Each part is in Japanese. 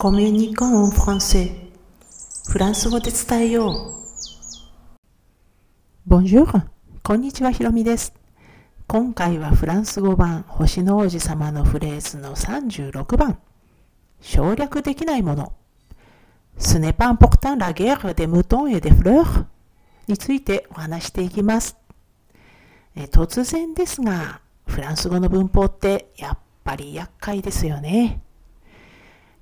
コミュニコンフランセフランス語で伝えよう。Bonjour! こんにちは、ひろみです。今回はフランス語版星の王子様のフレーズの36番。省略できないもの。Ce n'est pas important la guerre des moutons et des fleurs についてお話していきます。え突然ですが、フランス語の文法ってやっぱり厄介ですよね。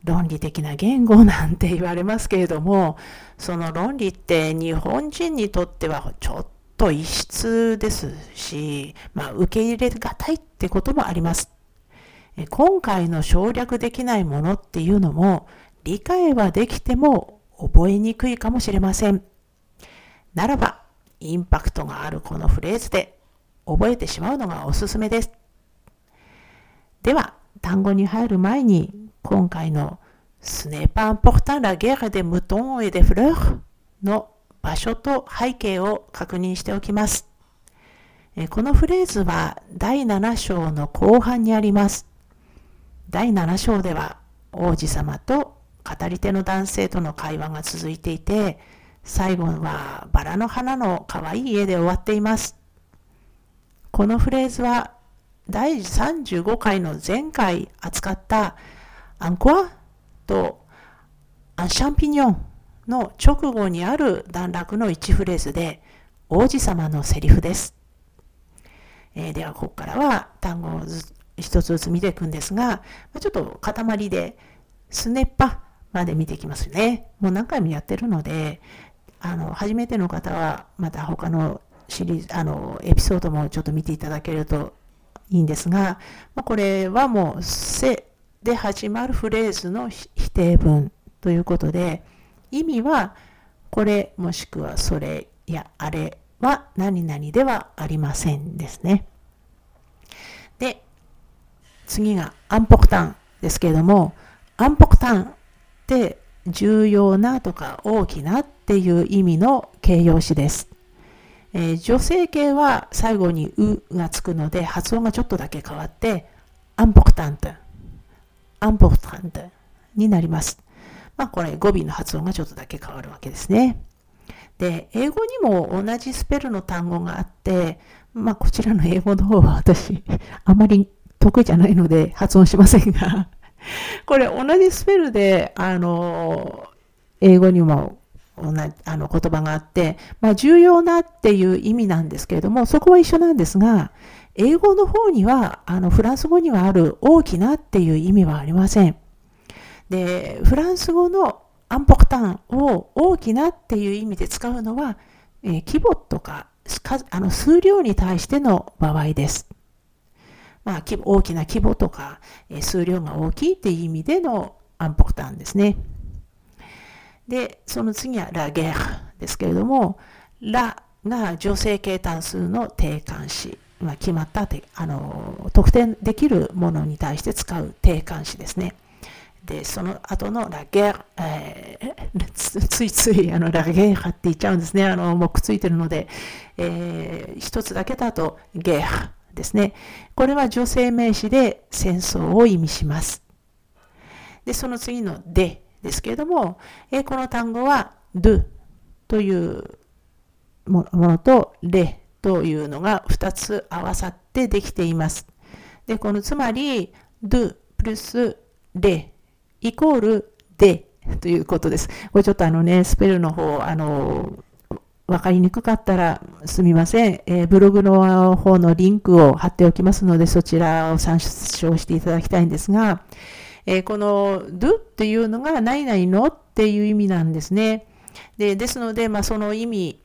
論理的な言語なんて言われますけれども、その論理って日本人にとってはちょっと異質ですし、まあ、受け入れがたいってこともあります。今回の省略できないものっていうのも、理解はできても覚えにくいかもしれません。ならば、インパクトがあるこのフレーズで覚えてしまうのがおすすめです。では、単語に入る前に今回の Ce n'est pas important la guerre des moutons et des fleurs の場所と背景を確認しておきます。このフレーズは第7章の後半にあります。第7章では王子様と語り手の男性との会話が続いていて、最後はバラの花の可愛い絵で終わっています。このフレーズは第35回の前回扱ったアンコアとアンシャンピニョンの直後にある段落の一フレーズで王子様のセリフです。えー、ではここからは単語を一つずつ見ていくんですが、ちょっと塊でスネッパまで見ていきますね。もう何回もやってるので、あの初めての方はまた他のシリーズあのエピソードもちょっと見ていただけるといいんですが、まあ、これはもうせで始まるフレーズの否定文ということで、意味はこれもしくはそれやあれは何々ではありませんですね。で、次がアンポクタンですけれども、アンポクタンって重要なとか大きなっていう意味の形容詞です。えー、女性形は最後にうがつくので発音がちょっとだけ変わってアンポクタントアンポータントになります。まあこれ語尾の発音がちょっとだけ変わるわけですね。で、英語にも同じスペルの単語があって、まあこちらの英語の方は私あまり得意じゃないので発音しませんがこれ同じスペルで、あの、英語にもあの言葉があって、まあ重要なっていう意味なんですけれども、そこは一緒なんですが、英語の方には、あの、フランス語にはある大きなっていう意味はありません。で、フランス語のアンポクタンを大きなっていう意味で使うのは、えー、規模とかあの数量に対しての場合です。まあ、大きな規模とか、えー、数量が大きいっていう意味でのアンポクタンですね。で、その次はラゲーですけれども、ラが女性形単数の定冠詞。まあ、決まったてあの特定できるものに対して使う定冠詞ですね。で、その後のラゲー、えー、ついついあのラゲーハって言っちゃうんですね。あの、もうくっついてるので、えー、一つだけだとゲーハですね。これは女性名詞で戦争を意味します。で、その次のでですけれども、え、この単語は do というものとレというのが2つ合わさってできています。で、このつまり、do プラス de イコール de ということです。これちょっとあのね、スペルの方、あの、わかりにくかったらすみません、えー、ブログの方のリンクを貼っておきますので、そちらを参照していただきたいんですが、えー、この do っていうのが何々のっていう意味なんですね。でですので、まあ、その意味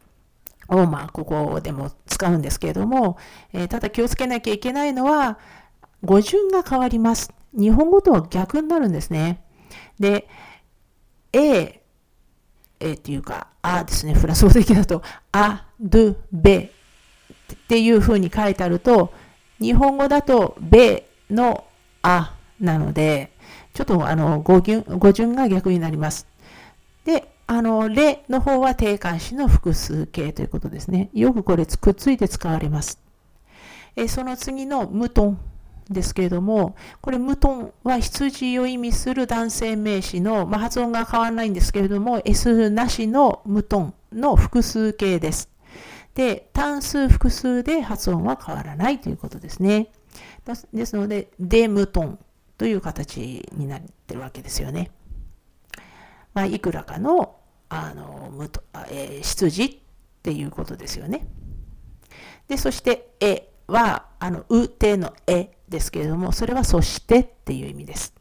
を、まあ、ここでも使うんですけれども、えー、ただ気をつけなきゃいけないのは、語順が変わります。日本語とは逆になるんですね。で、A、A っていうか、あですね、フランス語的だと、あ、ド、ベっていうふうに書いてあると、日本語だと、ベのあなので、ちょっとあの語順語順が逆になります。で、あの、レの方は定冠詞の複数形ということですね。よくこれくっついて使われます。えその次の無トンですけれども、これ、ムトンは羊を意味する男性名詞の、まあ、発音が変わらないんですけれども、S なしのムトンの複数形です。で、単数複数で発音は変わらないということですね。ですので、デムトンという形になってるわけですよね。まあ、いくらかのあのむと、えー、羊っていうことですよね。で、そして、えは、あの、うてのえですけれども、それはそしてっていう意味です。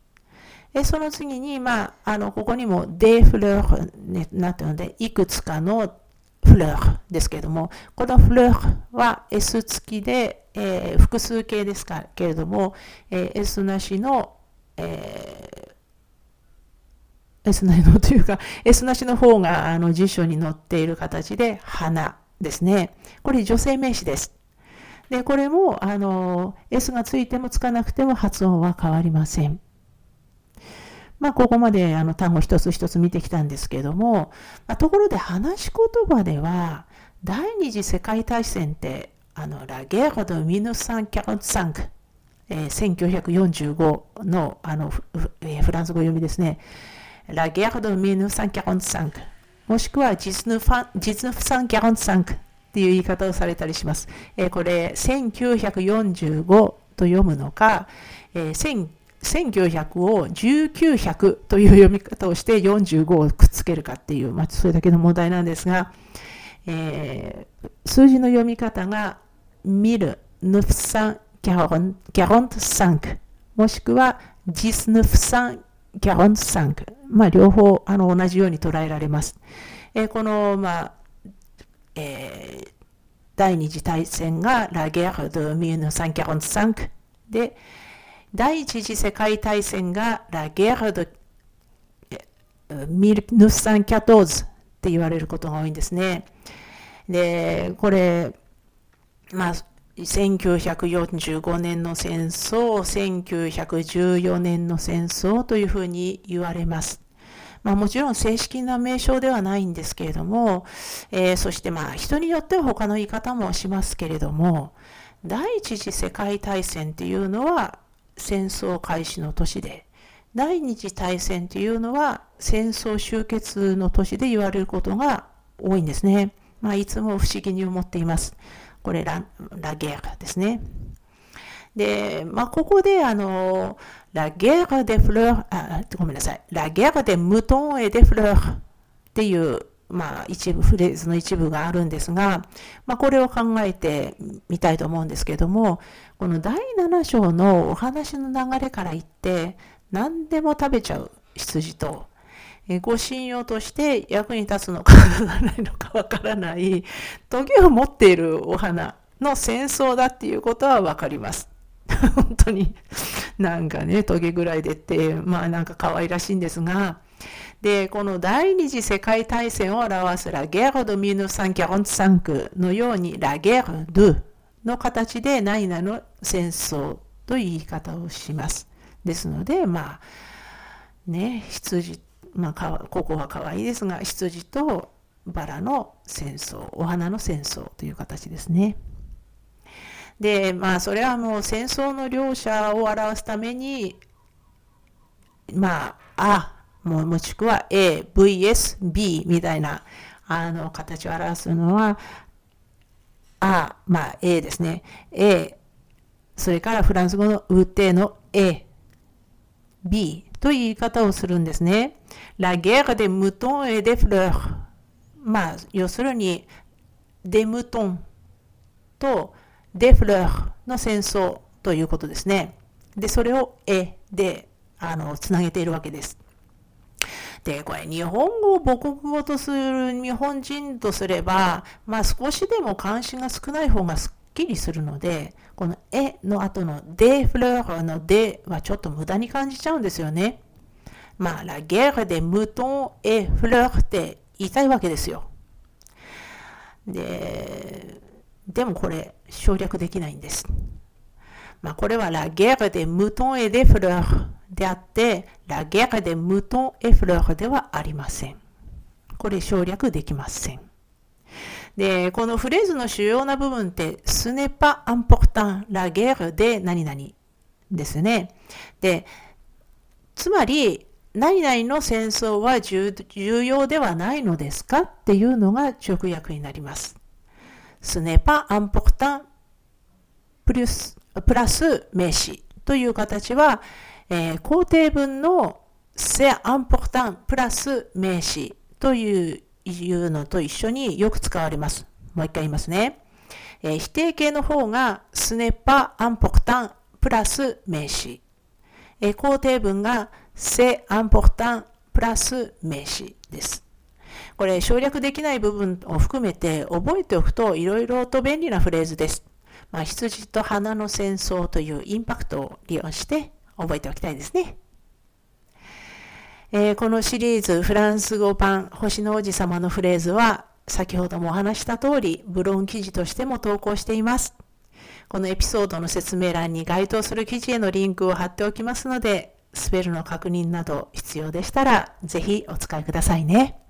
でその次に、まあ、あの、ここにもデフレーになってるので、いくつかのフレーですけれども、このフレーは S 付きで、えー、複数形ですかけれども、えー、S なしの、えー、S なしのというか、S なしの方があの辞書に載っている形で、花ですね。これ女性名詞です。で、これも、あの、S がついてもつかなくても発音は変わりません。まあ、ここまであの単語一つ一つ見てきたんですけども、まあ、ところで話し言葉では、第二次世界大戦って、あの、ラゲーロド・ミヌサン・キャロンサンク、えー、1945のあのフ,、えー、フランス語読みですね。ラゲーロド・ミヌサン・キャロンサンク、もしくはジズヌファン・ジズヌサン・キャロンサンクっていう言い方をされたりします。えー、これ、1945と読むのか、えー、1900を1900という読み方をして45をくっつけるかっていう、まあ、それだけの問題なんですが、えー、数字の読み方がミル、ヌフサン、ギャロン、トサンク、もしくはジスヌフサン、ギャロントサンク。まあ、両方あの同じように捉えられます。えー、この、まあ、えー、第二次大戦がラゲール・ド・1945で、第一次世界大戦がラゲール・ド・1914って言われることが多いんですね。で、これ、まあ、1945年の戦争、1914年の戦争というふうに言われます。まあ、もちろん正式な名称ではないんですけれども、えー、そしてまあ人によっては他の言い方もしますけれども、第一次世界大戦っていうのは戦争開始の年で、第二次大戦っていうのは戦争終結の年で言われることが多いんですね。まあ、いつも不思議に思っています。これラ、ラゲーですね。で、まあ、ここで、あの、ラゲーデフレー、あ、ごめんなさい、ラゲーデムトンエデフレーっていう、まあ、一部、フレーズの一部があるんですが、まあ、これを考えてみたいと思うんですけども、この第7章のお話の流れから言って、何でも食べちゃう羊と、ご信用として役に立つのかないのかわからない、トゲを持っているお花の戦争だっていうことはわかります。本当になんかね、トゲぐらいでって、まあなんか可愛らしいんですが、で、この第二次世界大戦を表すラゲールド1945のようにラゲールドの形で何々の戦争という言い方をします。ですので、まあ、ね、羊、まあ、ここは可愛いですが、羊とバラの戦争、お花の戦争という形ですね。で、まあ、それはもう戦争の両者を表すために、まあ、あ、もしくは A、VS、B みたいな、あの、形を表すのは、あ、まあ、A ですね。A、それからフランス語のウテの A、B という言い方をするんですね。La guerre des moutons et des fleurs。まあ、要するに、des moutons とデフレーの戦争ということですね。で、それをえで、あの、つなげているわけです。で、これ、日本語を母国語とする日本人とすれば、まあ少しでも関心が少ない方がすっきりするので、このえの後のデフレーのデはちょっと無駄に感じちゃうんですよね。まあ、ラゲーでムトンエフレーって言いたいわけですよ。で、でもこれ省略できないんです。まあ、これはラゲーでムトンエデフレーであって、ラゲーでムトンエフレーではありません。これ省略できません。で、このフレーズの主要な部分って、スネパアンポクタンラゲールで何々ですね。で、つまり、何々の戦争は重要ではないのですかっていうのが直訳になります。スネパアンポクタンプラスプラス名詞という形は、えー、肯定文のセアンポクタンプラス名詞といういうのと一緒によく使われます。もう一回言いますね。えー、否定形の方がスネパアンポクタンプラス名詞。えー、肯定文がセアンポクタンプラス名詞です。これ省略できない部分を含めて覚えておくといろいろと便利なフレーズです。まあ、羊と花の戦争というインパクトを利用して覚えておきたいですね。えー、このシリーズフランス語版星の王子様のフレーズは先ほどもお話した通りブログ記事としても投稿しています。このエピソードの説明欄に該当する記事へのリンクを貼っておきますのでスペルの確認など必要でしたらぜひお使いくださいね。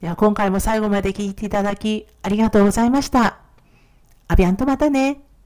では今回も最後まで聞いていただきありがとうございました。アビアンとまたね。